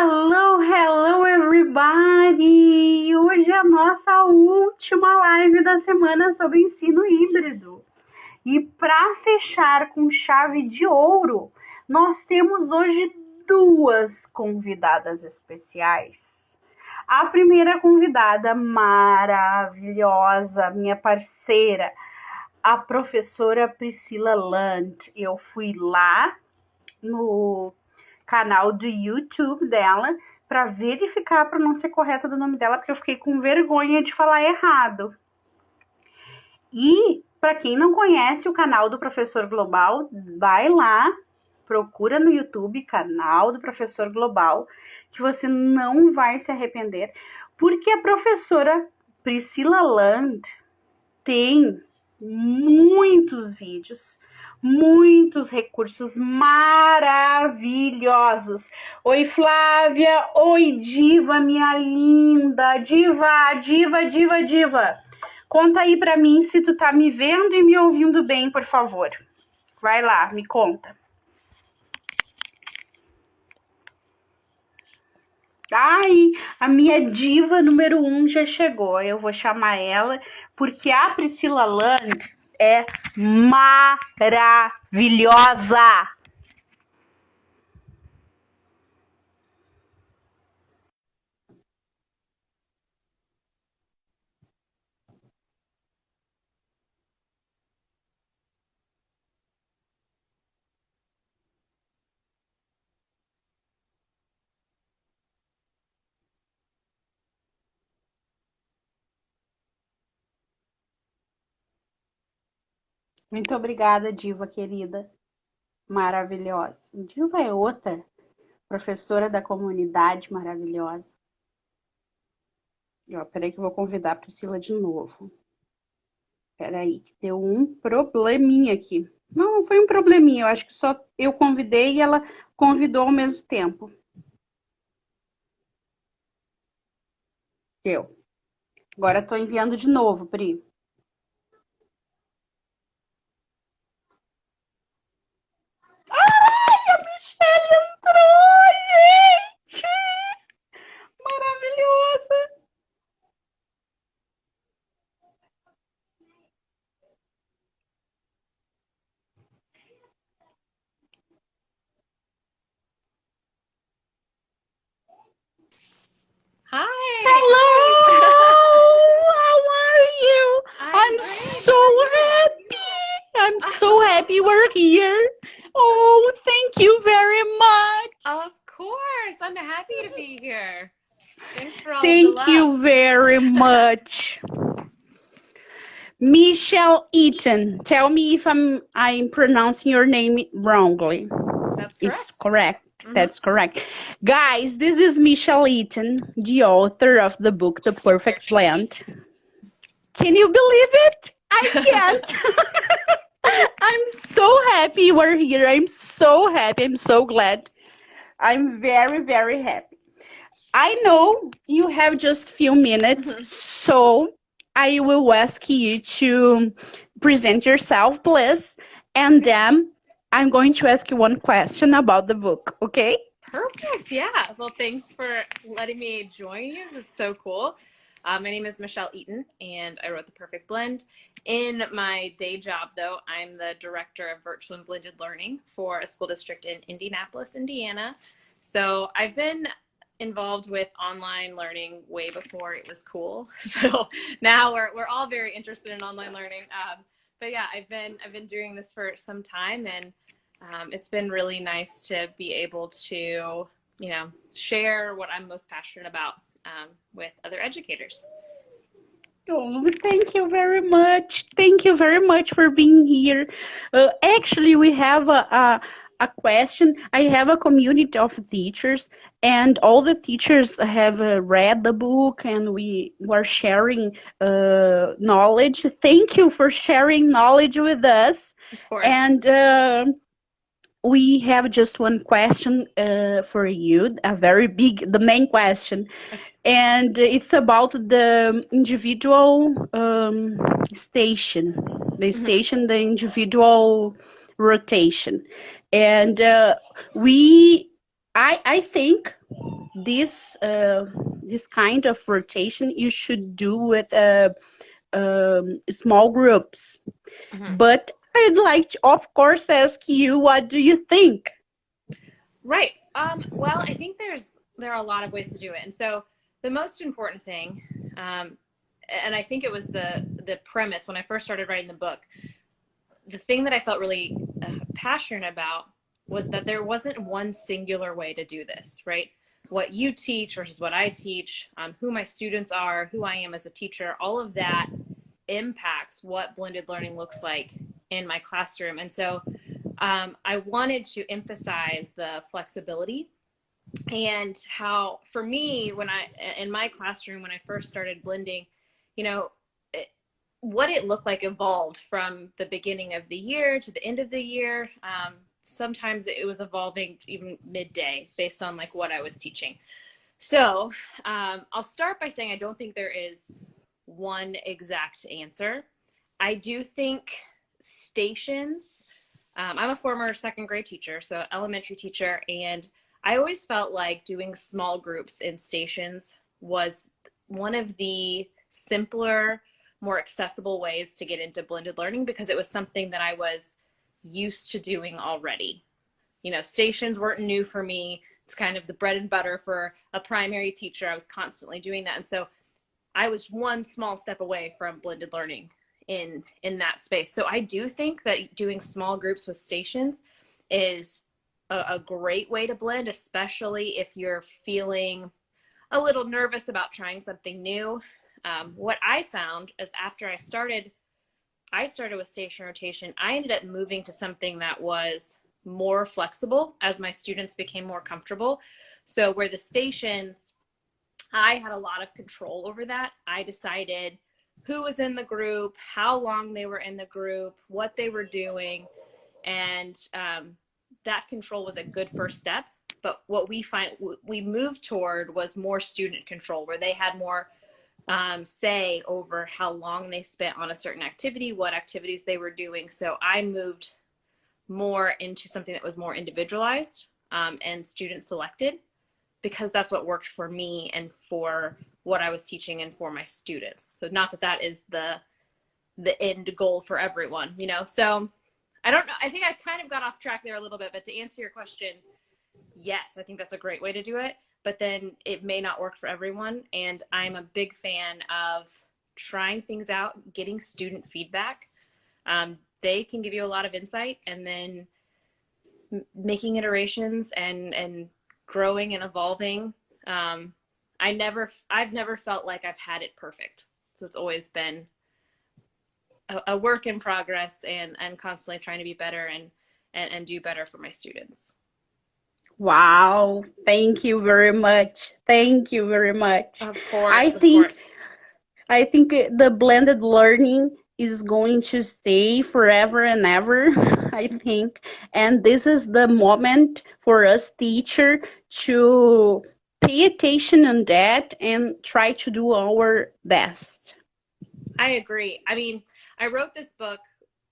Hello, hello everybody! Hoje é a nossa última live da semana sobre ensino híbrido. E para fechar com chave de ouro, nós temos hoje duas convidadas especiais. A primeira convidada maravilhosa, minha parceira, a professora Priscila Land. Eu fui lá no canal do YouTube dela para verificar a pronúncia correta do nome dela, porque eu fiquei com vergonha de falar errado. E para quem não conhece o canal do Professor Global, vai lá, procura no YouTube canal do Professor Global, que você não vai se arrepender, porque a professora Priscila Land tem muitos vídeos, muitos recursos maravilhosos. Oi, Flávia. Oi, Diva, minha linda. Diva, diva, diva, diva. Conta aí pra mim se tu tá me vendo e me ouvindo bem, por favor. Vai lá, me conta. Ai, a minha diva número um já chegou. Eu vou chamar ela porque a Priscila Land é maravilhosa. Muito obrigada, Diva querida. Maravilhosa. Diva é outra professora da comunidade maravilhosa. Ó, peraí que eu vou convidar a Priscila de novo. Peraí, que deu um probleminha aqui. Não, não foi um probleminha, eu acho que só eu convidei e ela convidou ao mesmo tempo. Deu. Agora estou enviando de novo, Pri. Hi. Hello! How are you? I'm I'm so happy! I'm so happy we're here. Oh, thank you very much. Of course. I'm happy to be here. Thanks for all Thank you very much. Michelle Eaton. Tell me if I'm I'm pronouncing your name wrongly. That's correct. It's correct. Mhm. That's correct. Guys, this is Michelle Eaton, the author of the book The Perfect Blend. Can you believe it? I can't. I'm so happy we're here. I'm so happy. I'm so glad. I'm very, very happy. I know you have just few minutes, Mhm. so I will ask you to present yourself, please, and then I'm going to ask you one question about the book, okay? Perfect. Yeah. Well, thanks for letting me join you. This is so cool. Uh, my name is Michelle Eaton, and I wrote The Perfect Blend. In my day job, though, I'm the director of virtual and blended learning for a school district in Indianapolis, Indiana. So I've been involved with online learning way before it was cool. So now we're, we're all very interested in online learning. Um, but yeah, I've been I've been doing this for some time, and um, it's been really nice to be able to you know share what I'm most passionate about um, with other educators. Oh, thank you very much. Thank you very much for being here. Uh, actually, we have a, a a question. I have a community of teachers, and all the teachers have uh, read the book, and we were sharing uh, knowledge. Thank you for sharing knowledge with us. And uh, we have just one question uh, for you, a very big, the main question. And it's about the individual um, station, the station, the individual rotation. And uh, we, I, I think this uh, this kind of rotation you should do with uh, um, small groups. Mm-hmm. But I'd like to, of course, ask you, what do you think? Right. Um, well, I think there's there are a lot of ways to do it, and so the most important thing, um, and I think it was the the premise when I first started writing the book. The thing that I felt really uh, passionate about was that there wasn't one singular way to do this, right? What you teach versus what I teach, um, who my students are, who I am as a teacher, all of that impacts what blended learning looks like in my classroom. And so um, I wanted to emphasize the flexibility and how, for me, when I, in my classroom, when I first started blending, you know, what it looked like evolved from the beginning of the year to the end of the year. Um, sometimes it was evolving even midday based on like what I was teaching. So um, I'll start by saying I don't think there is one exact answer. I do think stations, um, I'm a former second grade teacher, so elementary teacher, and I always felt like doing small groups in stations was one of the simpler, more accessible ways to get into blended learning because it was something that I was used to doing already. You know, stations weren't new for me. It's kind of the bread and butter for a primary teacher. I was constantly doing that. And so I was one small step away from blended learning in in that space. So I do think that doing small groups with stations is a, a great way to blend, especially if you're feeling a little nervous about trying something new. Um, what I found is after I started I started with station rotation, I ended up moving to something that was more flexible as my students became more comfortable. So, where the stations, I had a lot of control over that. I decided who was in the group, how long they were in the group, what they were doing, and um, that control was a good first step. But what we find we moved toward was more student control, where they had more um, say over how long they spent on a certain activity, what activities they were doing. So I moved more into something that was more individualized um, and student selected because that's what worked for me and for what I was teaching and for my students. So not that that is the the end goal for everyone, you know. So I don't know. I think I kind of got off track there a little bit, but to answer your question, yes, I think that's a great way to do it but then it may not work for everyone. And I'm a big fan of trying things out, getting student feedback. Um, they can give you a lot of insight and then making iterations and, and growing and evolving. Um, I never, I've never felt like I've had it perfect. So it's always been a, a work in progress and, and constantly trying to be better and, and, and do better for my students. Wow, thank you very much. Thank you very much. Of course. I think course. I think the blended learning is going to stay forever and ever, I think. And this is the moment for us teacher to pay attention on that and try to do our best. I agree. I mean, I wrote this book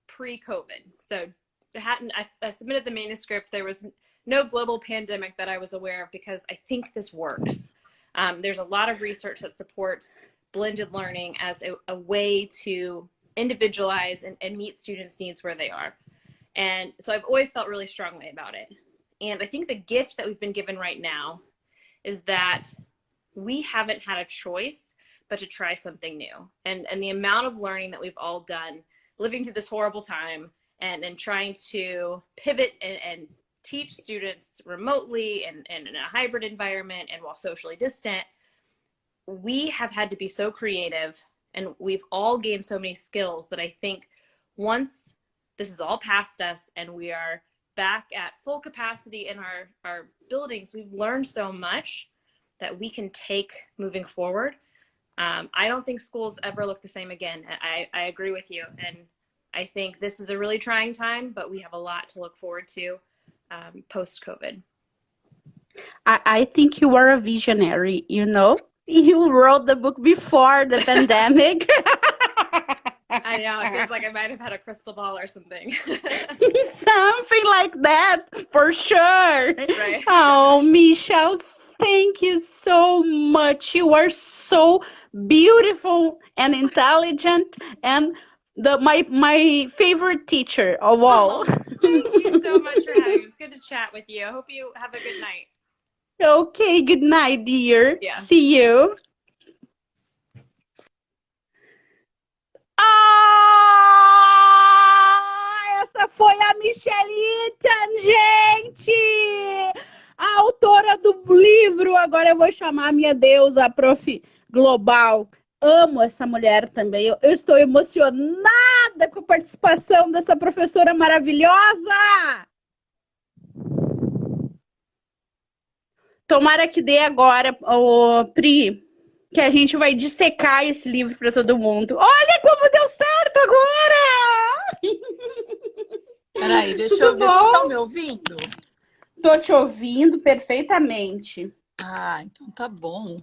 pre-COVID. So hadn't I, I submitted the manuscript there was no global pandemic that I was aware of because I think this works. Um, there's a lot of research that supports blended learning as a, a way to individualize and, and meet students' needs where they are. And so I've always felt really strongly about it. And I think the gift that we've been given right now is that we haven't had a choice but to try something new. And and the amount of learning that we've all done living through this horrible time and and trying to pivot and, and teach students remotely and, and in a hybrid environment and while socially distant, we have had to be so creative and we've all gained so many skills that I think once this is all past us and we are back at full capacity in our, our buildings, we've learned so much that we can take moving forward. Um, I don't think schools ever look the same again. I, I agree with you. And I think this is a really trying time, but we have a lot to look forward to um, post COVID? I, I think you are a visionary, you know? You wrote the book before the pandemic. I know. It feels like I might have had a crystal ball or something. Something like that, for sure. Right. Oh, Michelle, thank you so much. You are so beautiful and intelligent and the my my favorite teacher of all. Oh, thank you so much for having me. It was good to chat with you. I hope you have a good night. Okay, good night, dear. Yeah. See you. Ah, essa foi a Michelle Eaton, gente! A autora do livro. Agora eu vou chamar a minha deusa, a prof. Global. Amo essa mulher também. Eu, eu estou emocionada com a participação dessa professora maravilhosa. Tomara que dê agora, o Pri, que a gente vai dissecar esse livro para todo mundo. Olha como deu certo agora! Peraí, deixa Tudo eu ver. Vocês estão me ouvindo? Tô te ouvindo perfeitamente. Ah, então tá bom.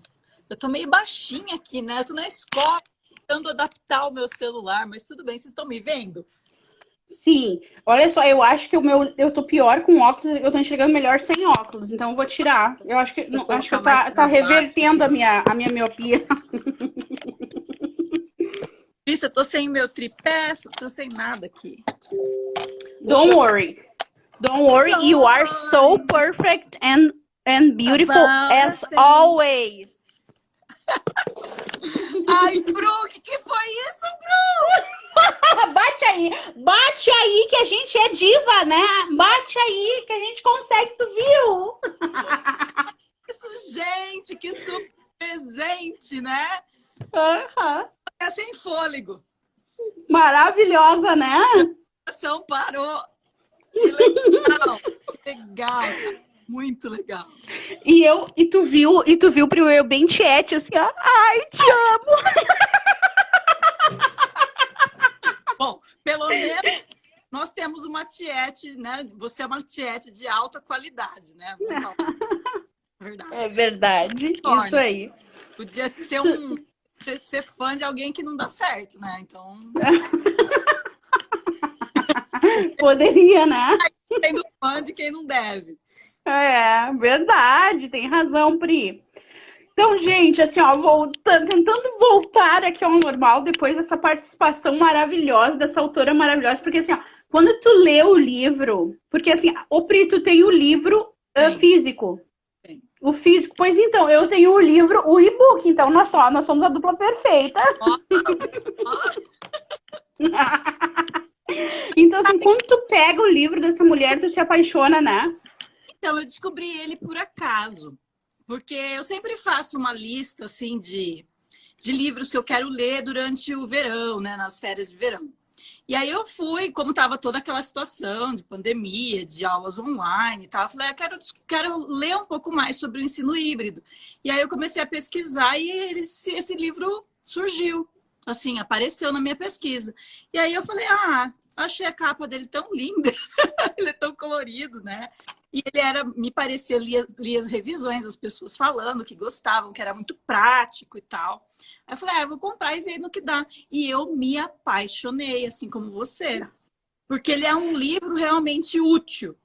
Eu tô meio baixinha aqui, né? Eu tô na escola tentando adaptar o meu celular, mas tudo bem, vocês estão me vendo? Sim, olha só, eu acho que o meu, eu tô pior com óculos, eu tô enxergando melhor sem óculos, então eu vou tirar. Eu acho que, não, acho que tá, tá revertendo a minha, a minha miopia. Isso, eu tô sem meu tripé, eu tô sem nada aqui. Don't worry. Don't worry, you are so perfect and, and beautiful About as always. Ai, Bru, o que, que foi isso, Bru? Bate aí, bate aí que a gente é diva, né? Bate aí que a gente consegue, tu viu? Isso, gente, que super presente, né? Aham. É sem fôlego. Maravilhosa, né? A ação parou. Que legal, que legal. Muito legal. E eu, e tu viu, e tu viu pro eu bem tiete, assim, ó. Ai, te amo. Bom, pelo menos nós temos uma tiete, né? Você é uma tiete de alta qualidade, né? Verdade. É verdade, Olha. isso aí. Podia ser um ser fã de alguém que não dá certo, né? Então, Poderia, né? sendo fã de quem não deve. É, verdade, tem razão, Pri. Então, gente, assim, ó, voltando, tentando voltar aqui ao normal depois dessa participação maravilhosa dessa autora maravilhosa, porque assim, ó, quando tu lê o livro, porque assim, o Pri, tu tem o livro Sim. físico. Sim. O físico, pois então, eu tenho o livro, o e-book, então nós só, nós somos a dupla perfeita. Então, assim, quando tu pega o livro dessa mulher, tu se apaixona, né? Então, eu descobri ele por acaso. Porque eu sempre faço uma lista, assim, de, de livros que eu quero ler durante o verão, né? Nas férias de verão. E aí eu fui, como estava toda aquela situação de pandemia, de aulas online e tal, eu falei, eu quero, quero ler um pouco mais sobre o ensino híbrido. E aí eu comecei a pesquisar e ele- esse, esse livro surgiu, assim, apareceu na minha pesquisa. E aí eu falei, ah, achei a capa dele tão linda, ele é tão colorido, né? E ele era, me parecia, lia, lia as revisões, as pessoas falando que gostavam, que era muito prático e tal. Aí eu falei, ah, eu vou comprar e ver no que dá. E eu me apaixonei, assim como você. Porque ele é um livro realmente útil.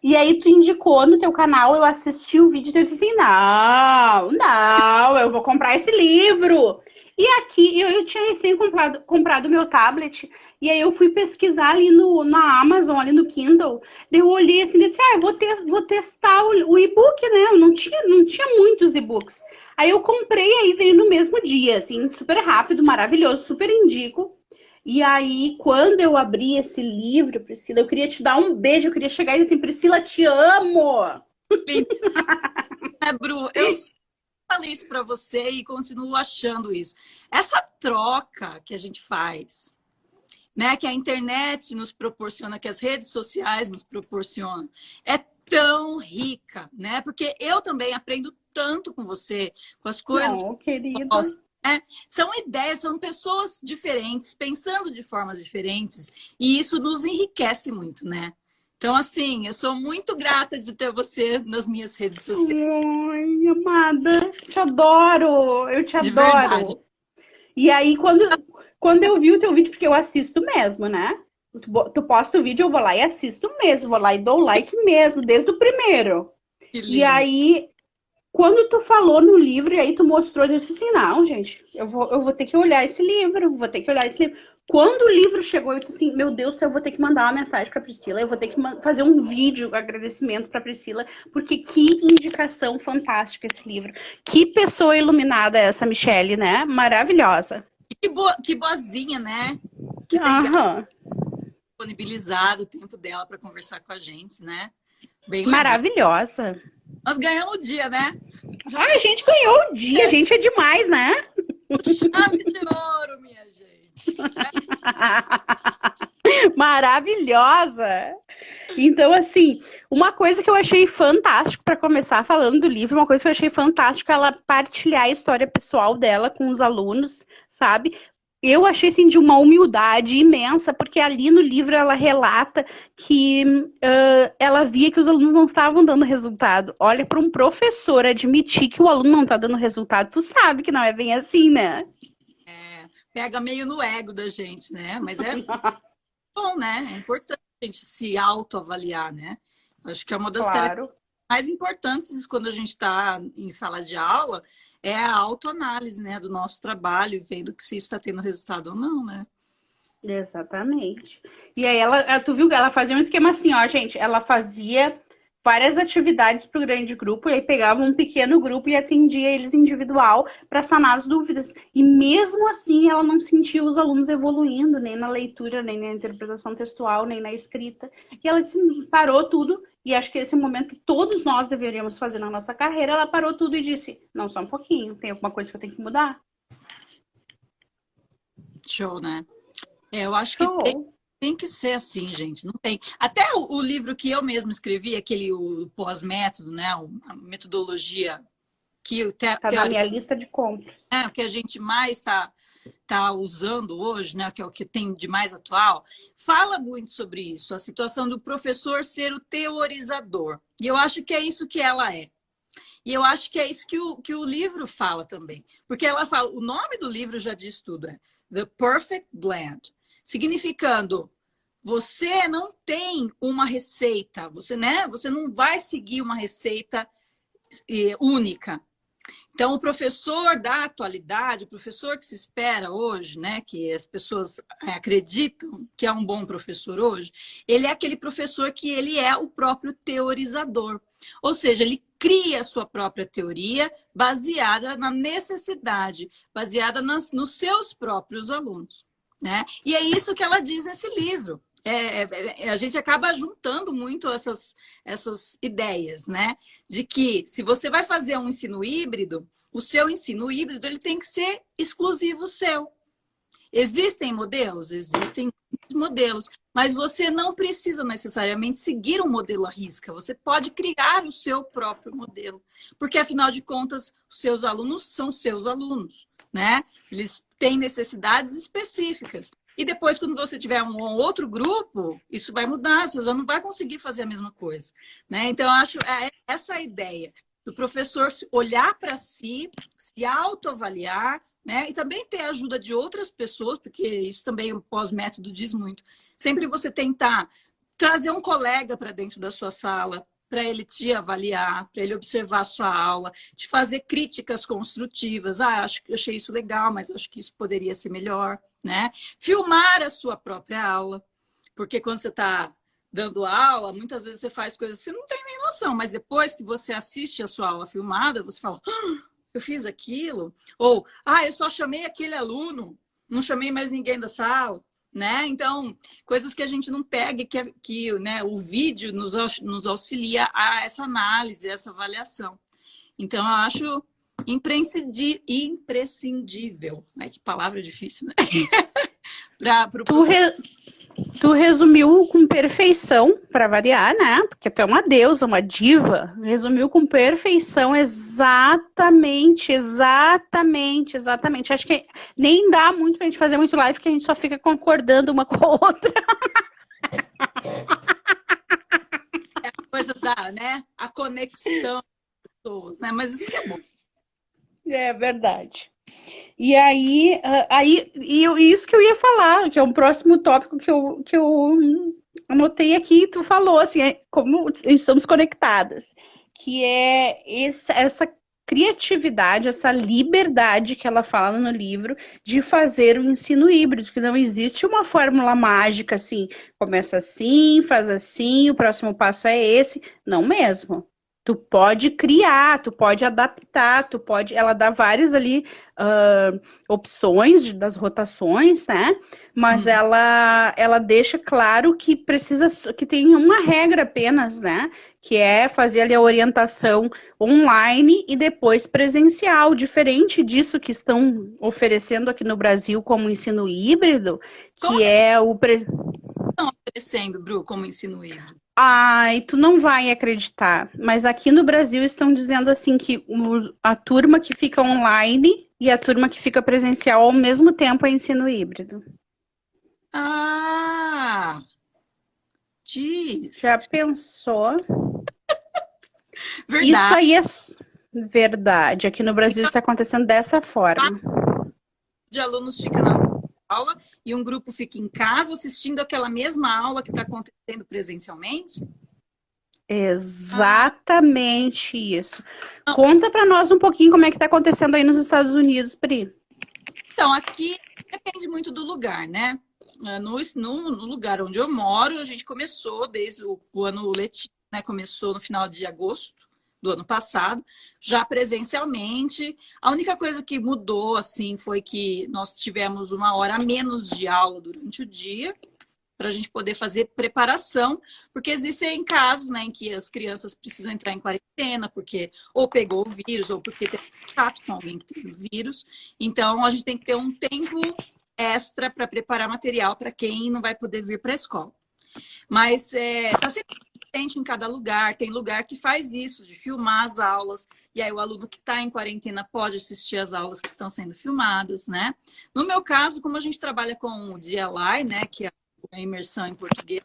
E aí tu indicou no teu canal, eu assisti o vídeo e eu disse assim, não, não, eu vou comprar esse livro. E aqui, eu, eu tinha recém comprado, comprado meu tablet, e aí eu fui pesquisar ali no, na Amazon, ali no Kindle, daí eu olhei assim, disse, ah, vou, te, vou testar o, o e-book, né, eu não tinha, não tinha muitos e-books. Aí eu comprei, aí veio no mesmo dia, assim, super rápido, maravilhoso, super indico. E aí, quando eu abri esse livro, Priscila, eu queria te dar um beijo, eu queria chegar e dizer assim, Priscila, te amo! É, Bru, eu falei isso para você e continuo achando isso. Essa troca que a gente faz, né, que a internet nos proporciona, que as redes sociais nos proporcionam, é tão rica, né? Porque eu também aprendo tanto com você, com as coisas Não, querida. né? São ideias, são pessoas diferentes, pensando de formas diferentes, e isso nos enriquece muito, né? Então, assim, eu sou muito grata de ter você nas minhas redes sociais. Ai, amada, te adoro, eu te De adoro. verdade. E aí, quando, quando eu vi o teu vídeo, porque eu assisto mesmo, né? Tu, tu posta o vídeo, eu vou lá e assisto mesmo, vou lá e dou like mesmo, desde o primeiro. E aí, quando tu falou no livro, e aí tu mostrou, eu disse assim, não, gente, eu vou, eu vou ter que olhar esse livro, vou ter que olhar esse livro. Quando o livro chegou, eu disse assim, meu Deus, eu vou ter que mandar uma mensagem para Priscila, eu vou ter que fazer um vídeo agradecimento para Priscila, porque que indicação fantástica esse livro. Que pessoa iluminada é essa Michelle, né? Maravilhosa. Que, boa, que boazinha, né? Que legal. Disponibilizado o tempo dela para conversar com a gente, né? Bem Maravilhosa. Nós ganhamos o dia, né? Ah, a gente ganhou o dia, a gente é demais, né? Chave de ouro, minha gente. Maravilhosa! Então, assim, uma coisa que eu achei fantástico para começar falando do livro, uma coisa que eu achei fantástico é ela partilhar a história pessoal dela com os alunos, sabe? eu achei assim de uma humildade imensa, porque ali no livro ela relata que uh, ela via que os alunos não estavam dando resultado. Olha, para um professor admitir que o aluno não está dando resultado, tu sabe que não é bem assim, né? É, pega meio no ego da gente, né? Mas é bom, né? É importante gente se autoavaliar, né? Acho que é uma das claro. mais importantes quando a gente está em sala de aula é a autoanálise né, do nosso trabalho, vendo que se isso está tendo resultado ou não, né? Exatamente. E aí ela, tu viu que ela fazia um esquema assim, ó, gente, ela fazia várias atividades para o grande grupo, e aí pegava um pequeno grupo e atendia eles individual para sanar as dúvidas. E mesmo assim, ela não sentia os alunos evoluindo, nem na leitura, nem na interpretação textual, nem na escrita. E ela disse, parou tudo, e acho que esse é o momento que todos nós deveríamos fazer na nossa carreira. Ela parou tudo e disse: Não, só um pouquinho, tem alguma coisa que eu tenho que mudar. Show, né? É, eu acho Show. que tem, tem que ser assim, gente. Não tem. Até o, o livro que eu mesmo escrevi, aquele o pós-método, né? A metodologia que te, tá na minha lista de compras. É, o que a gente mais está tá usando hoje, né, que é o que tem de mais atual, fala muito sobre isso, a situação do professor ser o teorizador. E eu acho que é isso que ela é. E eu acho que é isso que o, que o livro fala também. Porque ela fala, o nome do livro já diz tudo, é The Perfect Blend. Significando você não tem uma receita, você, né? Você não vai seguir uma receita eh, única. Então, o professor da atualidade, o professor que se espera hoje, né, que as pessoas eh, acreditam que é um bom professor hoje, ele é aquele professor que ele é o próprio teorizador. Ou seja, ele cria a sua própria teoria baseada na necessidade, baseada nas, nos seus próprios alunos. Né? E é isso que ela diz nesse livro. É, é, é, a gente acaba juntando muito essas, essas ideias, né? De que se você vai fazer um ensino híbrido, o seu ensino híbrido ele tem que ser exclusivo seu. Existem modelos? Existem modelos, mas você não precisa necessariamente seguir um modelo à risca. Você pode criar o seu próprio modelo, porque afinal de contas, os seus alunos são seus alunos, né? Eles têm necessidades específicas. E depois, quando você tiver um outro grupo, isso vai mudar, você já não vai conseguir fazer a mesma coisa. Né? Então, eu acho é essa a ideia do professor olhar para si, se autoavaliar, né? E também ter a ajuda de outras pessoas, porque isso também o pós-método diz muito. Sempre você tentar trazer um colega para dentro da sua sala, para ele te avaliar, para ele observar a sua aula, te fazer críticas construtivas. Ah, acho que achei isso legal, mas acho que isso poderia ser melhor, né? Filmar a sua própria aula, porque quando você está dando aula, muitas vezes você faz coisas que você não tem nem noção, mas depois que você assiste a sua aula filmada, você fala, ah, eu fiz aquilo, ou ah, eu só chamei aquele aluno, não chamei mais ninguém da sala né? Então, coisas que a gente não pega, que, que né, o vídeo nos, nos auxilia a essa análise, essa avaliação. Então, eu acho imprescindível. Ai, que palavra difícil, né? pra, pro tu, re, Tu resumiu com perfeição, para variar, né? Porque tu é uma deusa, uma diva. Resumiu com perfeição, exatamente, exatamente, exatamente. Acho que nem dá muito pra gente fazer muito live, que a gente só fica concordando uma com a outra. É coisas da, né? A conexão das pessoas, né? Mas isso que é bom. É verdade. E aí, uh, aí e isso que eu ia falar, que é um próximo tópico que eu, que eu anotei aqui, tu falou assim, é como estamos conectadas, que é essa criatividade, essa liberdade que ela fala no livro de fazer o ensino híbrido, que não existe uma fórmula mágica assim, começa assim, faz assim, o próximo passo é esse, não mesmo. Tu pode criar, tu pode adaptar, tu pode. Ela dá várias ali uh, opções das rotações, né? Mas uhum. ela, ela deixa claro que precisa, que tem uma regra apenas, né? Que é fazer ali a orientação online e depois presencial, diferente disso que estão oferecendo aqui no Brasil como ensino híbrido, que Como é o. Pre... Oferecendo, Bru, como ensino híbrido? Ai, tu não vai acreditar. Mas aqui no Brasil estão dizendo assim que a turma que fica online e a turma que fica presencial ao mesmo tempo é ensino híbrido. Ah! Diz. Já pensou? verdade. Isso aí é verdade. Aqui no Brasil está acontecendo dessa forma. De alunos fica nas aula e um grupo fica em casa assistindo aquela mesma aula que está acontecendo presencialmente? Exatamente ah. isso. Não. Conta para nós um pouquinho como é que está acontecendo aí nos Estados Unidos, Pri. Então, aqui depende muito do lugar, né? Ah, no, no, no lugar onde eu moro, a gente começou desde o, o ano letivo, né? Começou no final de agosto do ano passado, já presencialmente. A única coisa que mudou assim foi que nós tivemos uma hora menos de aula durante o dia para a gente poder fazer preparação, porque existem casos né, em que as crianças precisam entrar em quarentena, porque ou pegou o vírus, ou porque teve contato com alguém que teve o vírus. Então, a gente tem que ter um tempo extra para preparar material para quem não vai poder vir para a escola. Mas está é, tá sempre diferente em cada lugar. Tem lugar que faz isso, de filmar as aulas. E aí o aluno que está em quarentena pode assistir as aulas que estão sendo filmadas, né? No meu caso, como a gente trabalha com o DLI, né, que é a imersão em português,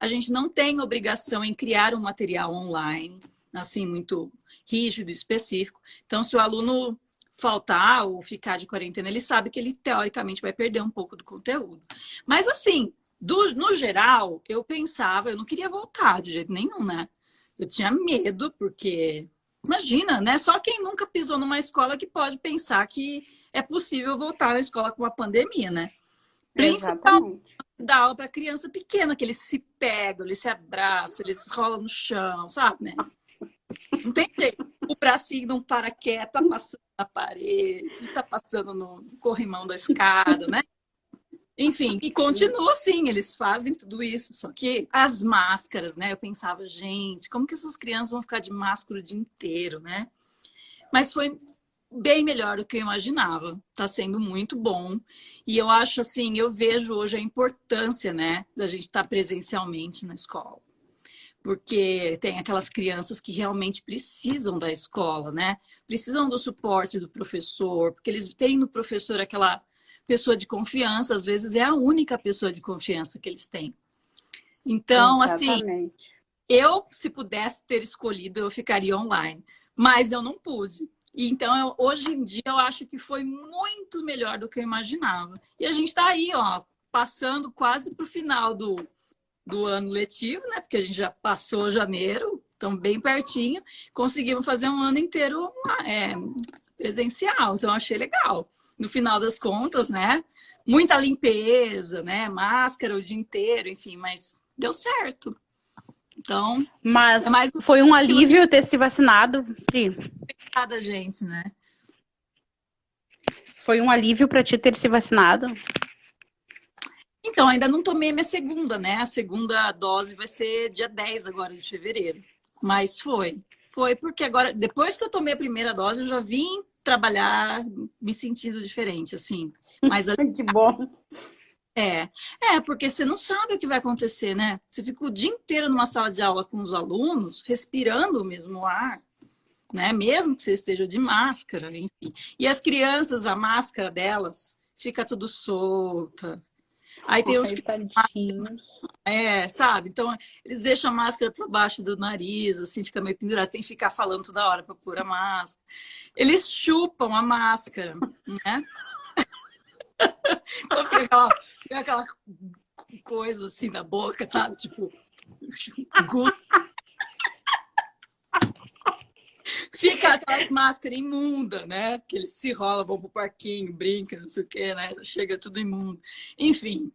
a gente não tem obrigação em criar um material online, assim, muito rígido, específico. Então, se o aluno faltar ou ficar de quarentena, ele sabe que ele teoricamente vai perder um pouco do conteúdo. Mas assim, do, no geral, eu pensava, eu não queria voltar de jeito nenhum, né? Eu tinha medo, porque, imagina, né? Só quem nunca pisou numa escola que pode pensar que é possível voltar na escola com a pandemia, né? Principalmente dar aula para criança pequena, que eles se pegam, eles se abraçam, eles rolam no chão, sabe, né? Não tem jeito. O bracinho não para quieto, tá passando na parede, tá passando no corrimão da escada, né? Enfim, e continua assim, eles fazem tudo isso. Só que as máscaras, né? Eu pensava, gente, como que essas crianças vão ficar de máscara o dia inteiro, né? Mas foi bem melhor do que eu imaginava. Tá sendo muito bom. E eu acho assim, eu vejo hoje a importância, né, da gente estar tá presencialmente na escola. Porque tem aquelas crianças que realmente precisam da escola, né? Precisam do suporte do professor, porque eles têm no professor aquela pessoa de confiança, às vezes é a única pessoa de confiança que eles têm. Então, assim, Exatamente. assim, eu, se pudesse ter escolhido, eu ficaria online, mas eu não pude. E então, eu, hoje em dia, eu acho que foi muito melhor do que eu imaginava. E a gente está aí, ó, passando quase para o final do, do ano letivo, né? Porque a gente já passou janeiro, estão bem pertinho. Conseguimos fazer um ano inteiro é, presencial, então achei legal no final das contas, né? Muita limpeza, né? Máscara o dia inteiro, enfim, mas deu certo. Então. Mas é mais... foi um alívio ter se vacinado, Pri. Obrigada, gente, né? Foi um alívio para ti ter se vacinado? Então, ainda não tomei minha segunda, né? A segunda dose vai ser dia 10 agora de fevereiro. Mas foi. Foi porque agora, depois que eu tomei a primeira dose, eu já vim trabalhar me sentindo diferente, assim. Mas que bom. É, é, porque você não sabe o que vai acontecer, né? Você fica o dia inteiro numa sala de aula com os alunos, respirando o mesmo ar, né? Mesmo que você esteja de máscara, enfim. E as crianças, a máscara delas fica tudo solta. Aí tem os tadinhos. É, sabe? Então, eles deixam a máscara por baixo do nariz, assim, fica meio pendurado. Tem que ficar falando toda hora para pôr a máscara. Eles chupam a máscara, né? então fica aquela, fica aquela coisa assim na boca, sabe? Tipo, Fica aquelas máscaras imundas, né? Que eles se rolam, vão pro parquinho, brincam, não sei o quê, né? Chega tudo imundo. Enfim,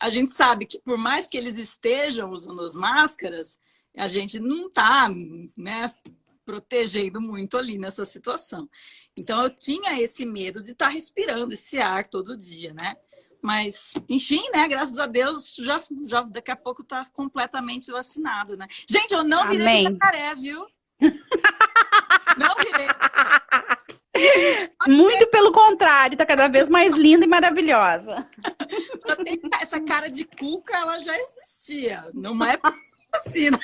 a gente sabe que por mais que eles estejam usando as máscaras, a gente não tá, né? protegendo muito ali nessa situação. Então eu tinha esse medo de estar tá respirando esse ar todo dia, né? Mas, enfim, né? Graças a Deus, já, já daqui a pouco tá completamente vacinado, né? Gente, eu não virei Amém. jacaré, viu? Não virei. Muito pelo contrário, tá cada vez mais linda e maravilhosa. Essa cara de cuca, ela já existia. Não é vacina.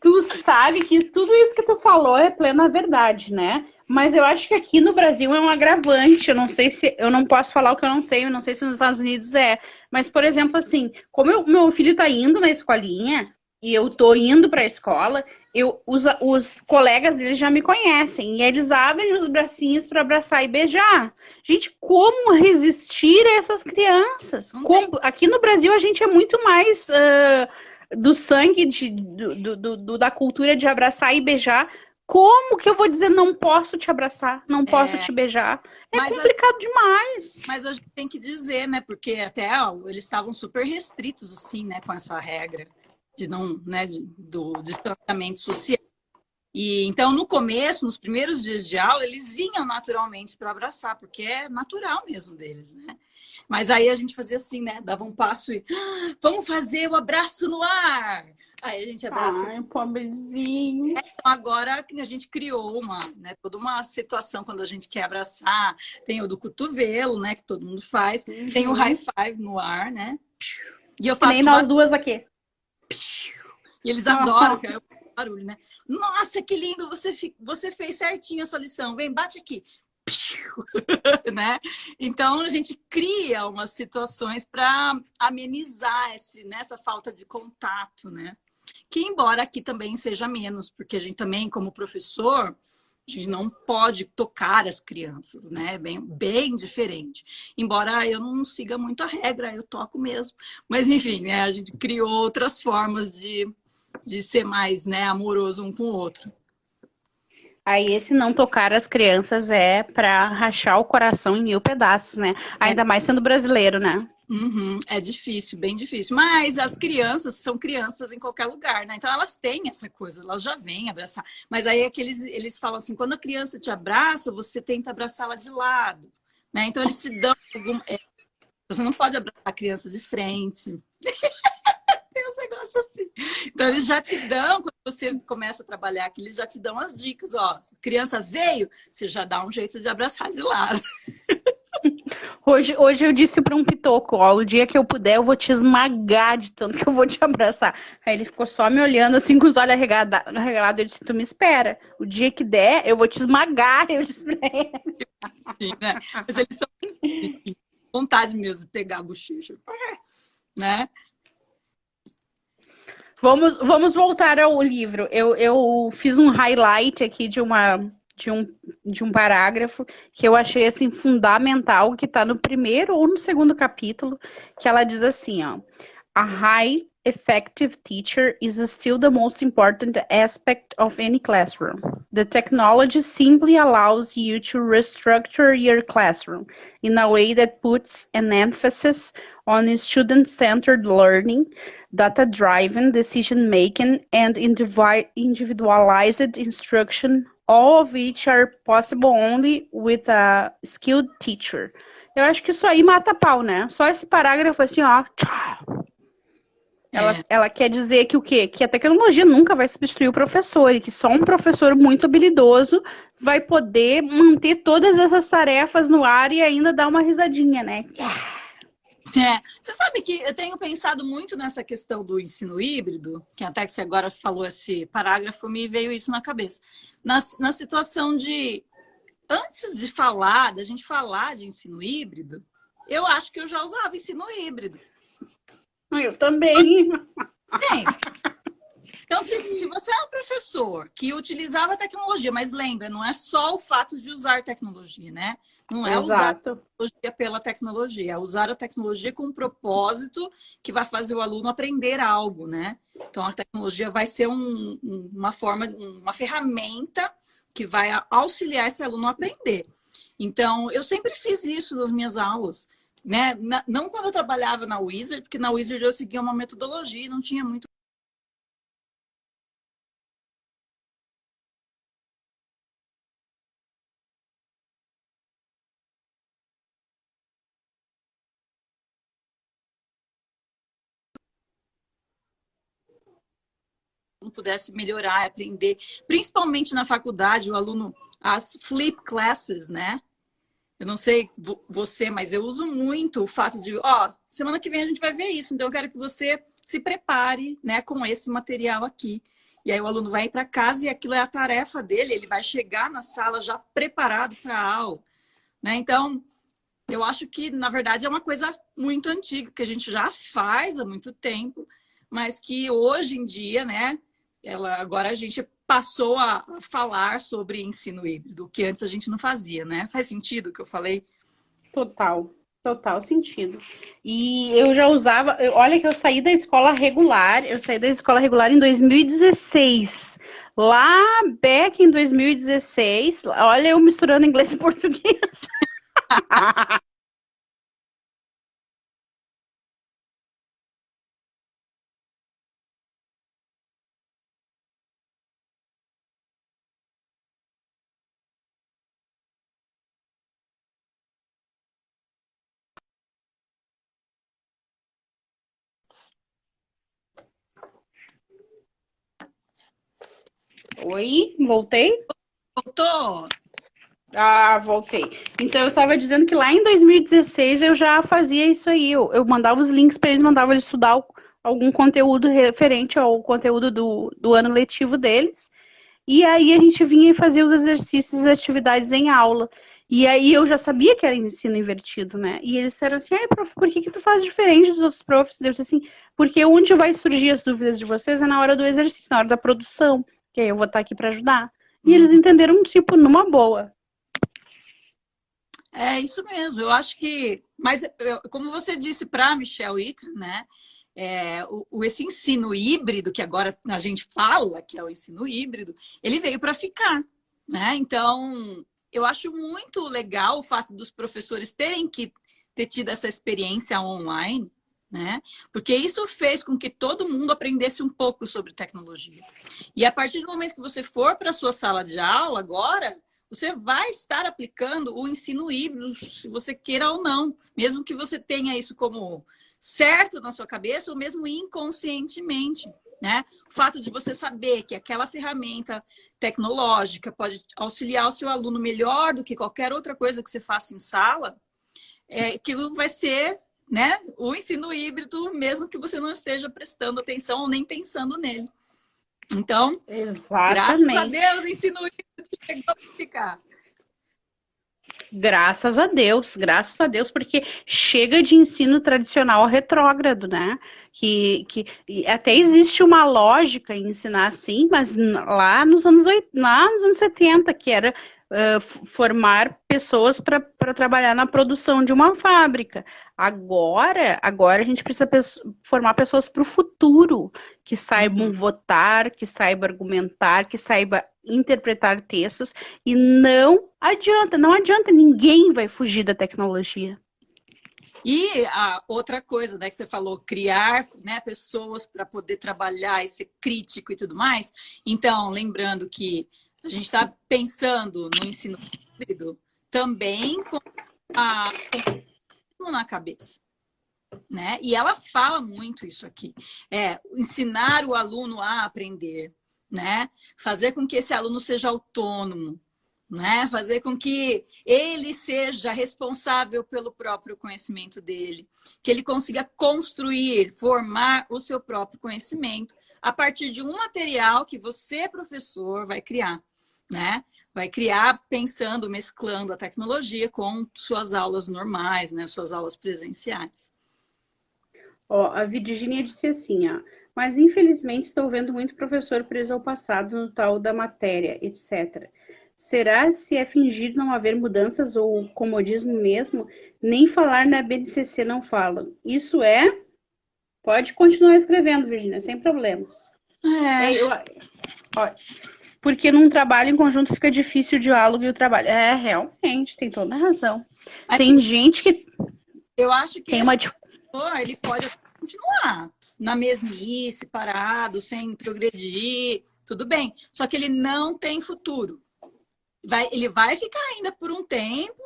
Tu sabe que tudo isso que tu falou é plena verdade, né? Mas eu acho que aqui no Brasil é um agravante. Eu não sei se. Eu não posso falar o que eu não sei, eu não sei se nos Estados Unidos é. Mas, por exemplo, assim, como eu, meu filho tá indo na escolinha e eu tô indo pra escola, eu, os, os colegas dele já me conhecem. E eles abrem os bracinhos para abraçar e beijar. Gente, como resistir a essas crianças? Como, aqui no Brasil a gente é muito mais. Uh, do sangue de, do, do, do, da cultura de abraçar e beijar como que eu vou dizer não posso te abraçar, não posso é, te beijar? É complicado a, demais. Mas a gente tem que dizer, né? Porque até ó, eles estavam super restritos, assim, né, com essa regra de não, né, de, do distanciamento social. E então, no começo, nos primeiros dias de aula, eles vinham naturalmente para abraçar, porque é natural mesmo deles, né? Mas aí a gente fazia assim, né? Dava um passo e ah, vamos fazer o abraço no ar. Aí a gente abraça. Ai, pobrezinho. É, então agora a gente criou uma, né, toda uma situação quando a gente quer abraçar. Tem o do cotovelo, né, que todo mundo faz. Uhum. Tem o high five no ar, né? E eu faço Nem uma... nós duas aqui. E eles adoram, que é o barulho, né? Nossa, que lindo, você, você fez certinho a sua lição. Vem, bate aqui. né? Então a gente cria umas situações para amenizar esse, nessa falta de contato, né? que embora aqui também seja menos, porque a gente também, como professor, a gente não pode tocar as crianças, né? Bem, bem diferente. Embora eu não siga muito a regra, eu toco mesmo. Mas, enfim, né? a gente criou outras formas de, de ser mais né, amoroso um com o outro. Aí esse não tocar as crianças é para rachar o coração em mil pedaços, né? Ainda é. mais sendo brasileiro, né? Uhum, é difícil, bem difícil. Mas as crianças são crianças em qualquer lugar, né? Então elas têm essa coisa, elas já vêm abraçar. Mas aí é que eles, eles falam assim: quando a criança te abraça, você tenta abraçá-la de lado, né? Então eles te dão algum. É, você não pode abraçar a criança de frente. Tem uns negócios assim. Então eles já te dão, quando você começa a trabalhar aqui, eles já te dão as dicas, ó. Criança veio, você já dá um jeito de abraçar de lado. Hoje, hoje eu disse para um pitoco, ó, o dia que eu puder eu vou te esmagar de tanto que eu vou te abraçar. Aí ele ficou só me olhando assim com os olhos arregalados. Eu disse, tu me espera. O dia que der, eu vou te esmagar. Eu disse pra ele. Sim, né? Mas eles são vontade mesmo de pegar a bochecha. Né? Vamos, vamos voltar ao livro. Eu, eu fiz um highlight aqui de uma de um, de um parágrafo que eu achei assim fundamental, que está no primeiro ou no segundo capítulo, que ela diz assim, ó, a high effective teacher is still the most important aspect of any classroom. The technology simply allows you to restructure your classroom in a way that puts an emphasis on student-centered learning, data-driven decision-making, and individualized instruction all of which are possible only with a skilled teacher. Eu acho que isso aí mata pau, né? Só esse parágrafo assim, ó. Tchau. Ela, é. ela quer dizer que o quê? Que a tecnologia nunca vai substituir o professor e que só um professor muito habilidoso vai poder manter todas essas tarefas no ar e ainda dar uma risadinha, né? É. Você sabe que eu tenho pensado muito nessa questão do ensino híbrido, que até que você agora falou esse parágrafo, me veio isso na cabeça. Na, na situação de. antes de falar, da gente falar de ensino híbrido, eu acho que eu já usava ensino híbrido. Eu também. Bem, então, se, se você é um professor que utilizava tecnologia, mas lembra, não é só o fato de usar tecnologia, né? Não é Exato. usar a tecnologia pela tecnologia, é usar a tecnologia com um propósito que vai fazer o aluno aprender algo, né? Então, a tecnologia vai ser um, uma forma, uma ferramenta que vai auxiliar esse aluno a aprender. Então, eu sempre fiz isso nas minhas aulas. Né? Não quando eu trabalhava na Wizard, porque na Wizard eu seguia uma metodologia e não tinha muito pudesse melhorar, aprender, principalmente na faculdade, o aluno, as flip classes, né? Eu não sei você, mas eu uso muito o fato de, ó, semana que vem a gente vai ver isso, então eu quero que você se prepare, né, com esse material aqui. E aí o aluno vai para casa e aquilo é a tarefa dele, ele vai chegar na sala já preparado para a aula, né? Então, eu acho que na verdade é uma coisa muito antiga que a gente já faz há muito tempo, mas que hoje em dia, né, ela agora a gente passou a falar sobre ensino híbrido, que antes a gente não fazia, né? Faz sentido o que eu falei? Total, total sentido. E eu já usava, olha que eu saí da escola regular, eu saí da escola regular em 2016. Lá, back em 2016, olha eu misturando inglês e português. Oi, voltei? Voltou! Ah, voltei. Então eu estava dizendo que lá em 2016 eu já fazia isso aí. Eu, eu mandava os links para eles, mandava eles estudar algum conteúdo referente ao conteúdo do, do ano letivo deles. E aí a gente vinha e fazia os exercícios e atividades em aula. E aí eu já sabia que era ensino invertido, né? E eles disseram assim, ai, prof, por que, que tu faz diferente dos outros profs? Eu disse assim, porque onde vai surgir as dúvidas de vocês é na hora do exercício, na hora da produção que aí eu vou estar aqui para ajudar. E uhum. eles entenderam, tipo, numa boa. É isso mesmo. Eu acho que, mas como você disse para Michelle Eaton, né? É, o, o, esse ensino híbrido que agora a gente fala que é o ensino híbrido, ele veio para ficar, né? Então, eu acho muito legal o fato dos professores terem que ter tido essa experiência online, né? Porque isso fez com que todo mundo aprendesse um pouco sobre tecnologia. E a partir do momento que você for para a sua sala de aula agora, você vai estar aplicando o ensino híbrido, se você queira ou não, mesmo que você tenha isso como certo na sua cabeça ou mesmo inconscientemente. Né? O fato de você saber que aquela ferramenta tecnológica pode auxiliar o seu aluno melhor do que qualquer outra coisa que você faça em sala, é, aquilo vai ser né? O ensino híbrido, mesmo que você não esteja prestando atenção ou nem pensando nele. Então, Exatamente. graças a Deus, ensino híbrido chegou para ficar. Graças a Deus, graças a Deus, porque chega de ensino tradicional retrógrado, né? Que, que até existe uma lógica em ensinar assim, mas lá nos anos, lá nos anos 70, que era uh, formar pessoas para trabalhar na produção de uma fábrica. Agora, agora a gente precisa formar pessoas para o futuro, que saibam uhum. votar, que saibam argumentar, que saibam interpretar textos. E não adianta, não adianta, ninguém vai fugir da tecnologia. E a outra coisa, né, que você falou, criar né, pessoas para poder trabalhar e ser crítico e tudo mais. Então, lembrando que a gente está pensando no ensino híbrido também com a na cabeça. Né? E ela fala muito isso aqui. É ensinar o aluno a aprender, né? Fazer com que esse aluno seja autônomo, né? Fazer com que ele seja responsável pelo próprio conhecimento dele, que ele consiga construir, formar o seu próprio conhecimento a partir de um material que você, professor, vai criar. Né? Vai criar pensando, mesclando a tecnologia com suas aulas normais, né? Suas aulas presenciais. Ó, a Virginia disse assim, ó, mas infelizmente estou vendo muito professor preso ao passado no tal da matéria, etc. Será se é fingir não haver mudanças ou comodismo mesmo? Nem falar na BNCC não falam. Isso é? Pode continuar escrevendo, Virginia, sem problemas. É. É, eu, ó, porque num trabalho em conjunto fica difícil o diálogo e o trabalho. É, realmente, tem toda a razão. Mas, tem gente que Eu acho que tem uma professor, ele pode continuar na mesmice, parado, sem progredir, tudo bem. Só que ele não tem futuro. Vai, ele vai ficar ainda por um tempo,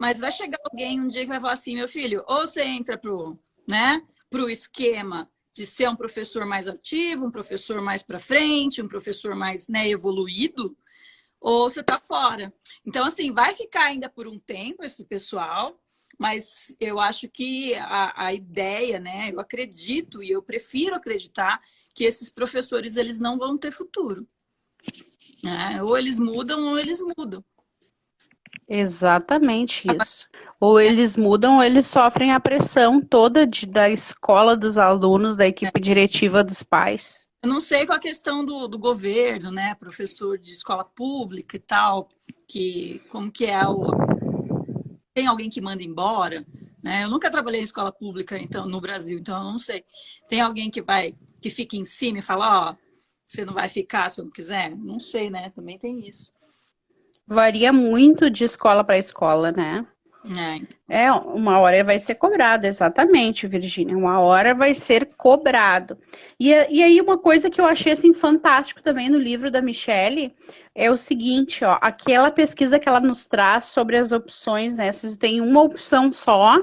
mas vai chegar alguém um dia que vai falar assim, meu filho, ou você entra pro, né, pro esquema de ser um professor mais ativo, um professor mais para frente, um professor mais né, evoluído, ou você tá fora. Então, assim, vai ficar ainda por um tempo esse pessoal, mas eu acho que a, a ideia, né? Eu acredito e eu prefiro acreditar que esses professores eles não vão ter futuro. né? Ou eles mudam ou eles mudam. Exatamente isso. Ou eles mudam, ou eles sofrem a pressão toda de- da escola, dos alunos, da equipe diretiva dos pais. Eu não sei qual a questão do, do governo, né? Professor de escola pública e tal, que como que é o tem alguém que manda embora, né? Eu nunca trabalhei em escola pública então no Brasil, então eu não sei. Tem alguém que vai que fica em cima e fala, ó, você não vai ficar se eu não quiser? Não sei, né? Também tem isso. Varia muito de escola para escola, né? É, É, uma hora vai ser cobrado, exatamente, Virgínia. Uma hora vai ser cobrado. E, e aí, uma coisa que eu achei assim fantástico também no livro da Michelle é o seguinte, ó, aquela pesquisa que ela nos traz sobre as opções, né? Se tu tem uma opção só,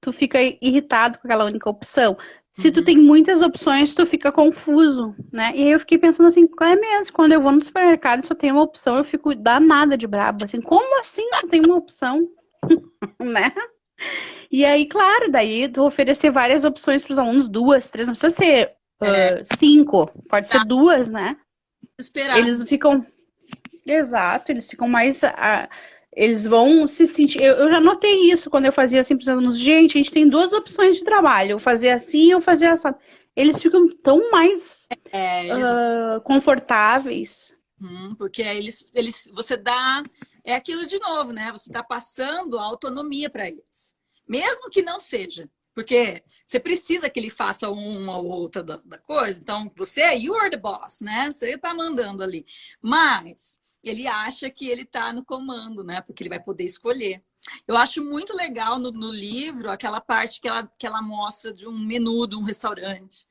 tu fica irritado com aquela única opção. Se tu Uhum. tem muitas opções, tu fica confuso, né? E aí eu fiquei pensando assim, é mesmo, quando eu vou no supermercado e só tem uma opção, eu fico danada de braba, assim, como assim só tem uma opção? né? E aí, claro, daí tu oferecer várias opções para os alunos, duas, três, não precisa ser É. ah, cinco, pode ser duas, né? esperar. Eles ficam, exato, eles ficam mais, eles vão se sentir. Eu, eu já notei isso quando eu fazia assim para os alunos, gente, a gente tem duas opções de trabalho, fazer assim, eu fazer essa. Eles ficam tão mais É, eles ah, confortáveis. Hum, porque aí eles, eles, você dá. É aquilo de novo, né? Você está passando a autonomia para eles. Mesmo que não seja. Porque você precisa que ele faça uma ou outra da, da coisa. Então, você é you're the boss, né? Você está mandando ali. Mas ele acha que ele está no comando, né? Porque ele vai poder escolher. Eu acho muito legal no, no livro aquela parte que ela, que ela mostra de um menu de um restaurante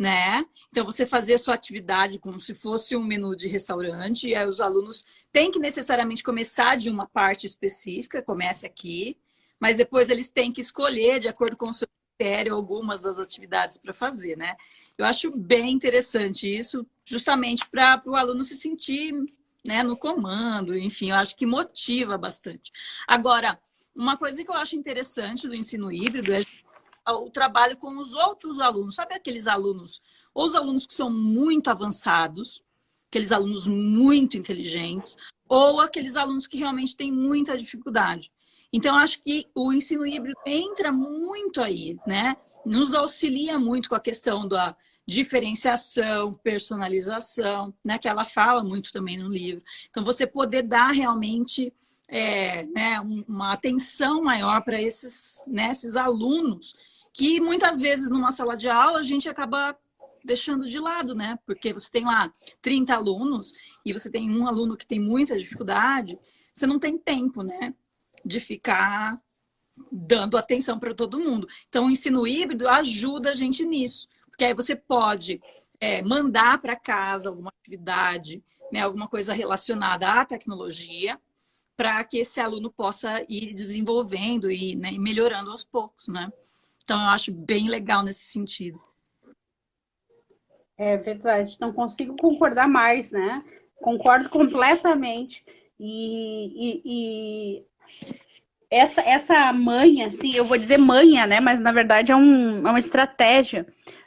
né? Então você fazer sua atividade como se fosse um menu de restaurante, e aí os alunos têm que necessariamente começar de uma parte específica, comece aqui, mas depois eles têm que escolher de acordo com o seu critério algumas das atividades para fazer, né? Eu acho bem interessante isso, justamente para o aluno se sentir né, no comando, enfim, eu acho que motiva bastante. Agora, uma coisa que eu acho interessante do ensino híbrido é o trabalho com os outros alunos. Sabe aqueles alunos, ou os alunos que são muito avançados, aqueles alunos muito inteligentes, ou aqueles alunos que realmente têm muita dificuldade. Então, acho que o ensino híbrido entra muito aí, né? Nos auxilia muito com a questão da diferenciação, personalização, né? Que ela fala muito também no livro. Então, você poder dar realmente é, né, uma atenção maior para esses, né, esses alunos que muitas vezes numa sala de aula a gente acaba deixando de lado, né? Porque você tem lá 30 alunos e você tem um aluno que tem muita dificuldade, você não tem tempo, né? De ficar dando atenção para todo mundo. Então, o ensino híbrido ajuda a gente nisso, porque aí você pode é, mandar para casa alguma atividade, né, alguma coisa relacionada à tecnologia, para que esse aluno possa ir desenvolvendo e né, melhorando aos poucos, né? Então, eu acho bem legal nesse sentido. É verdade, não consigo concordar mais, né? Concordo completamente. E, e, e, essa, essa manha, assim, eu vou dizer manha, né? Mas na verdade é, um, é uma estratégia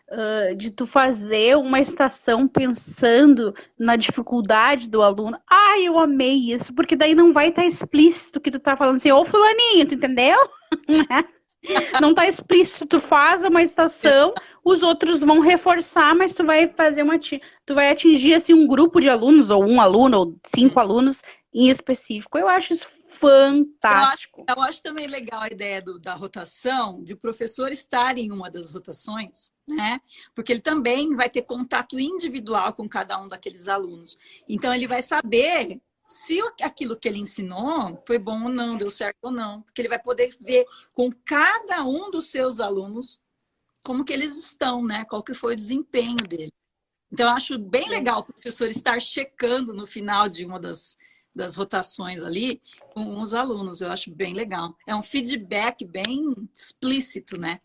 uh, de tu fazer uma estação pensando na dificuldade do aluno. Ah, eu amei isso, porque daí não vai estar explícito que tu tá falando assim, ô fulaninho, tu entendeu? não tá explícito, tu faz uma estação, os outros vão reforçar, mas tu vai fazer uma tu vai atingir assim um grupo de alunos ou um aluno ou cinco alunos em específico. Eu acho isso fantástico. Eu acho, eu acho também legal a ideia do, da rotação, de o professor estar em uma das rotações, né? Porque ele também vai ter contato individual com cada um daqueles alunos. Então ele vai saber se aquilo que ele ensinou foi bom ou não, deu certo ou não, porque ele vai poder ver com cada um dos seus alunos como que eles estão, né? Qual que foi o desempenho dele. Então, eu acho bem legal o professor estar checando no final de uma das, das rotações ali com os alunos. Eu acho bem legal. É um feedback bem explícito, né?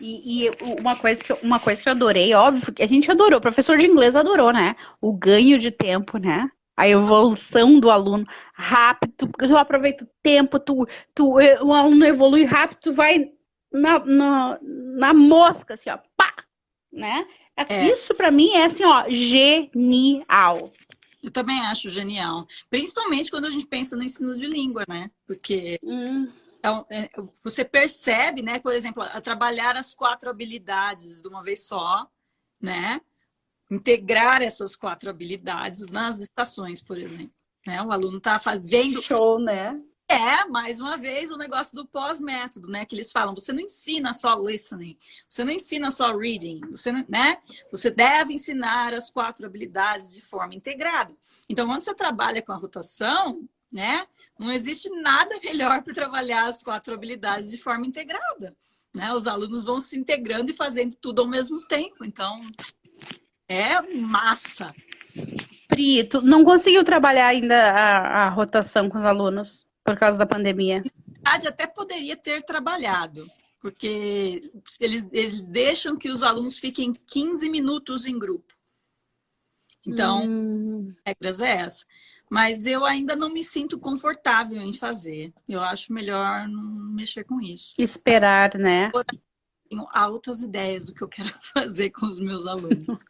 E, e, uma, coisa que, uma coisa que eu adorei, óbvio, que a gente adorou, o professor de inglês adorou, né? O ganho de tempo, né? A evolução do aluno rápido, tu, tu aproveita o tempo, tu, tu, o aluno evolui rápido, tu vai na, na, na mosca, assim, ó, pá! Né? É. Isso para mim é assim, ó, genial. Eu também acho genial. Principalmente quando a gente pensa no ensino de língua, né? Porque hum. É, é, você percebe, né? Por exemplo, a trabalhar as quatro habilidades de uma vez só, né? Integrar essas quatro habilidades nas estações, por exemplo. Né? O aluno está vendo. Show, né? É, mais uma vez, o negócio do pós-método, né? Que eles falam, você não ensina só listening, você não ensina só reading, você, né? Você deve ensinar as quatro habilidades de forma integrada. Então, quando você trabalha com a rotação, né? Não existe nada melhor para trabalhar as quatro habilidades de forma integrada. Né? Os alunos vão se integrando e fazendo tudo ao mesmo tempo. Então, é massa. Pri, tu não conseguiu trabalhar ainda a, a rotação com os alunos? Por causa da pandemia. Na verdade, até poderia ter trabalhado, porque eles, eles deixam que os alunos fiquem 15 minutos em grupo. Então, hum. regras é essa. Mas eu ainda não me sinto confortável em fazer. Eu acho melhor não mexer com isso. Esperar, né? tenho altas ideias do que eu quero fazer com os meus alunos.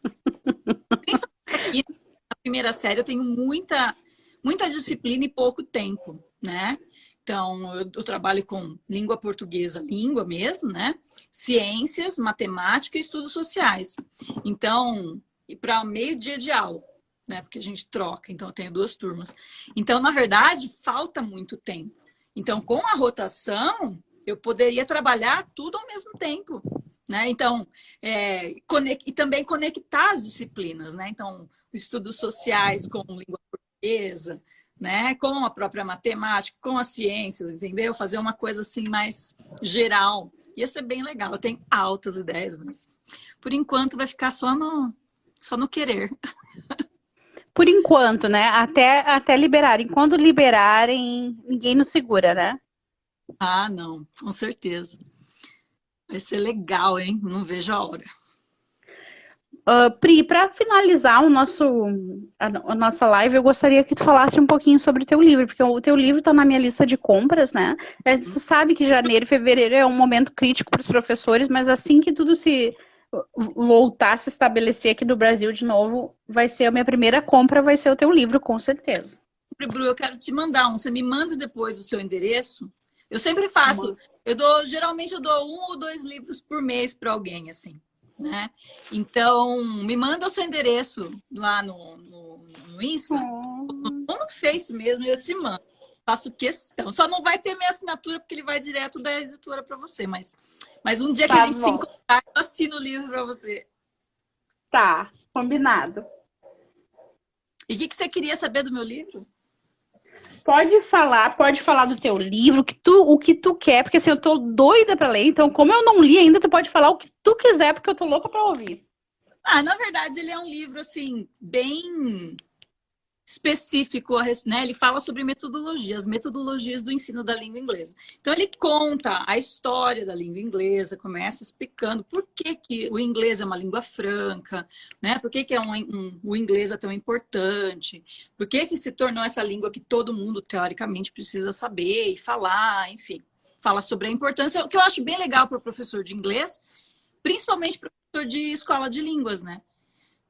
Principalmente na primeira série, eu tenho muita, muita disciplina e pouco tempo né? Então, eu, eu, trabalho com língua portuguesa, língua mesmo, né? Ciências, matemática e estudos sociais. Então, e para meio dia de aula, né? Porque a gente troca, então eu tenho duas turmas. Então, na verdade, falta muito tempo. Então, com a rotação, eu poderia trabalhar tudo ao mesmo tempo. Né? Então, é, e também conectar as disciplinas, né? Então, estudos sociais com língua portuguesa, né? Com a própria matemática, com as ciências, entendeu? Fazer uma coisa assim mais geral. Ia ser bem legal. Eu tenho altas ideias, mas por enquanto vai ficar só no, só no querer. Por enquanto, né? Até, até liberarem. Quando liberarem, ninguém nos segura, né? Ah, não, com certeza. Vai ser legal, hein? Não vejo a hora. Uh, Pri, para finalizar o nosso, a, a, nossa live, eu gostaria que tu falasse um pouquinho sobre o teu livro, porque o teu livro está na minha lista de compras, né? É, você sabe que janeiro e fevereiro é um momento crítico para os professores, mas assim que tudo se voltar a se estabelecer aqui no Brasil de novo, vai ser a minha primeira compra, vai ser o teu livro, com certeza. Bru, eu quero te mandar um. Você me manda depois o seu endereço. Eu sempre faço. Eu dou, geralmente eu dou um ou dois livros por mês para alguém, assim né? Então, me manda o seu endereço lá no, no, no Insta, ou no Face mesmo, eu te mando. Faço questão. Só não vai ter minha assinatura, porque ele vai direto da editora para você. Mas, mas um dia tá que a gente bom. se encontrar, eu assino o livro para você. Tá, combinado. E o que, que você queria saber do meu livro? Pode falar, pode falar do teu livro, que tu, o que tu quer, porque assim, eu tô doida para ler, então como eu não li ainda, tu pode falar o que tu quiser, porque eu tô louca para ouvir. Ah, na verdade, ele é um livro assim, bem específico, né? Ele fala sobre metodologias, metodologias do ensino da língua inglesa. Então ele conta a história da língua inglesa, começa explicando por que, que o inglês é uma língua franca, né? Por que, que é um, um, o inglês é tão importante, por que, que se tornou essa língua que todo mundo, teoricamente, precisa saber e falar, enfim. Fala sobre a importância, o que eu acho bem legal para o professor de inglês, principalmente professor de escola de línguas, né?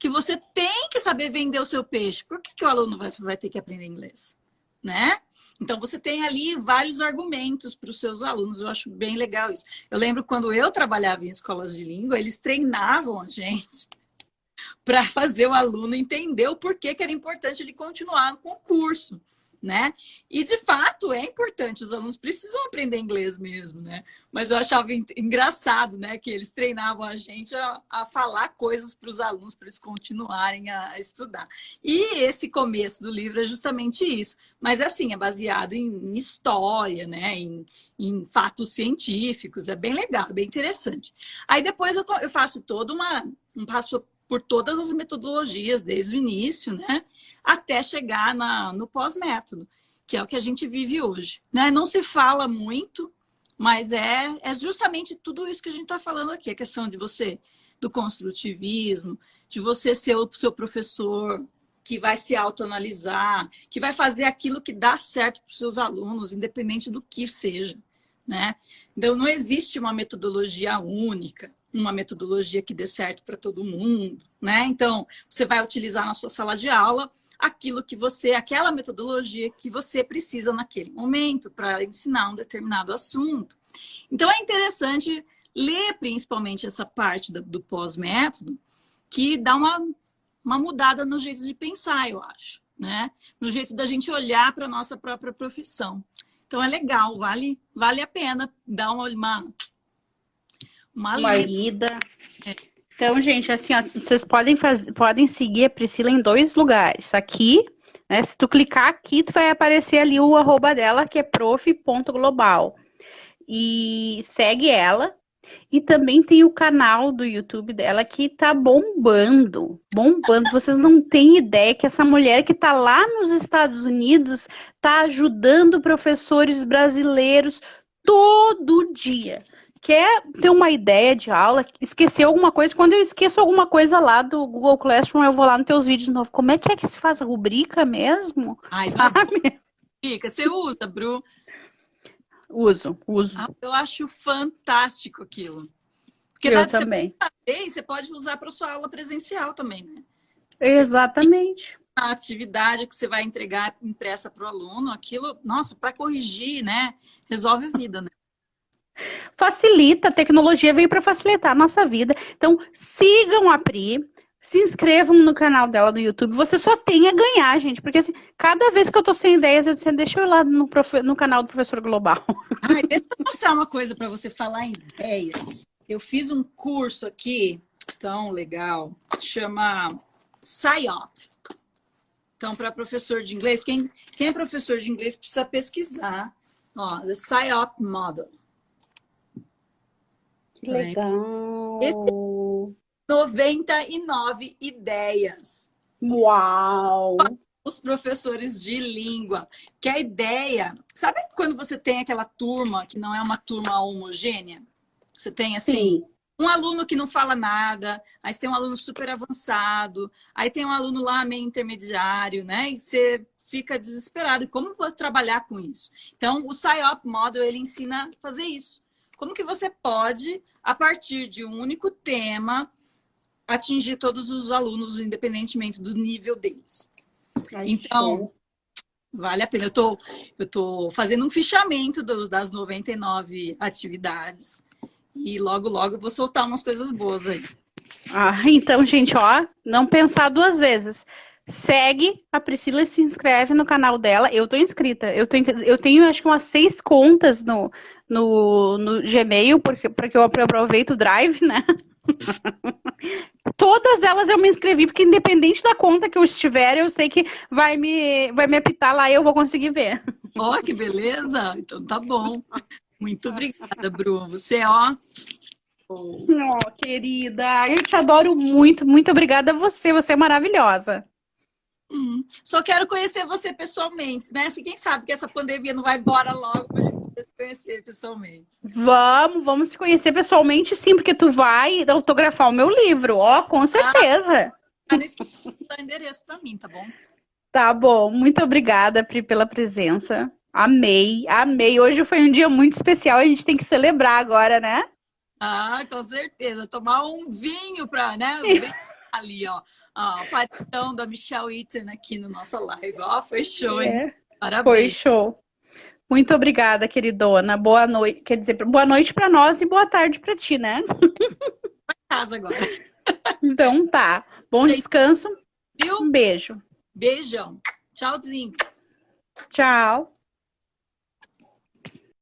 Que você tem que saber vender o seu peixe. Por que, que o aluno vai, vai ter que aprender inglês? Né? Então você tem ali vários argumentos para os seus alunos. Eu acho bem legal isso. Eu lembro quando eu trabalhava em escolas de língua, eles treinavam a gente para fazer o aluno entender o porquê que era importante ele continuar com o curso né? E de fato é importante, os alunos precisam aprender inglês mesmo, né? Mas eu achava engraçado, né, que eles treinavam a gente a, a falar coisas para os alunos para eles continuarem a, a, estudar. E esse começo do livro é justamente isso. Mas assim, é baseado em, em história, né, em, em, fatos científicos, é bem legal, é bem interessante. Aí depois eu, eu faço todo uma um passo por todas as metodologias desde o início, né? até chegar na, no pós-método, que é o que a gente vive hoje. Né? Não se fala muito, mas é, é justamente tudo isso que a gente está falando aqui, a questão de você, do construtivismo, de você ser o seu professor que vai se autoanalisar, que vai fazer aquilo que dá certo para os seus alunos, independente do que seja. Né? Então, não existe uma metodologia única uma metodologia que dê certo para todo mundo, né? Então, você vai utilizar na sua sala de aula aquilo que você, aquela metodologia que você precisa naquele momento para ensinar um determinado assunto. Então, é interessante ler principalmente essa parte do, do pós-método, que dá uma, uma mudada no jeito de pensar, eu acho, né? No jeito da gente olhar para a nossa própria profissão. Então, é legal, vale, vale a pena dar uma, uma uma, uma lida. É. Então, gente, assim, ó, vocês podem, fazer, podem seguir a Priscila em dois lugares. Aqui, né? Se tu clicar aqui, tu vai aparecer ali o arroba dela, que é prof.global. E segue ela. E também tem o canal do YouTube dela que tá bombando. Bombando. Vocês não têm ideia que essa mulher que tá lá nos Estados Unidos tá ajudando professores brasileiros todo dia quer ter uma ideia de aula, esqueceu alguma coisa, quando eu esqueço alguma coisa lá do Google Classroom, eu vou lá nos teus vídeos de novo. Como é que é que se faz a rubrica mesmo? Ai, sabe? Rubrica, você usa, Bru? Uso, uso. Ah, eu acho fantástico aquilo. Porque eu também. Você, você pode usar para sua aula presencial também, né? Exatamente. A atividade que você vai entregar impressa para o aluno, aquilo, nossa, para corrigir, né? Resolve a vida, né? Facilita, a tecnologia veio para facilitar a nossa vida. Então, sigam a Pri, se inscrevam no canal dela do YouTube. Você só tem a ganhar, gente. Porque assim, cada vez que eu tô sem ideias, eu disse, deixa eu ir lá no, profe... no canal do Professor Global. Ai, deixa eu mostrar uma coisa para você falar em ideias. Eu fiz um curso aqui, tão legal, chama SciOp. Então, para professor de inglês, quem, quem é professor de inglês precisa pesquisar. Ó, the SciOp Model. Que legal! Esse 99 ideias. Uau! Os professores de língua. Que a ideia. Sabe quando você tem aquela turma que não é uma turma homogênea? Você tem assim. Sim. Um aluno que não fala nada, aí você tem um aluno super avançado, aí tem um aluno lá meio intermediário, né? E você fica desesperado. Como vou trabalhar com isso? Então, o PsyOp Model, ele ensina a fazer isso. Como que você pode, a partir de um único tema, atingir todos os alunos, independentemente do nível deles? Ai, então, show. vale a pena. Eu tô, eu tô fazendo um fichamento dos, das 99 atividades. E logo, logo eu vou soltar umas coisas boas aí. Ah, então, gente, ó, não pensar duas vezes. Segue a Priscila e se inscreve no canal dela. Eu tô inscrita. Eu tenho, eu tenho acho que umas seis contas no, no, no Gmail, porque, porque eu aproveito o Drive, né? Todas elas eu me inscrevi, porque independente da conta que eu estiver, eu sei que vai me, vai me apitar lá e eu vou conseguir ver. Ó, oh, que beleza! Então tá bom. Muito obrigada, Bruno. Você, ó. Oh, querida, eu te adoro muito. Muito obrigada a você. Você é maravilhosa. Hum, só quero conhecer você pessoalmente, né? Se quem sabe que essa pandemia não vai embora logo pra gente se conhecer pessoalmente. Vamos, vamos se conhecer pessoalmente, sim, porque tu vai autografar o meu livro, ó, com certeza. Ah, esqueça o endereço para mim, tá bom? Tá bom. Muito obrigada, Pri, pela presença. Amei, amei. Hoje foi um dia muito especial, a gente tem que celebrar agora, né? Ah, com certeza. Tomar um vinho para, né? Ali, ó. A aparição da Michelle Eaton aqui no nossa live. Ó, foi show, hein? É, Parabéns. foi show. Muito obrigada, queridona. Boa noite. Quer dizer, boa noite para nós e boa tarde para ti, né? Casa agora. Então tá. Bom descanso. Viu? Um beijo. Beijão. Tchauzinho. Tchau.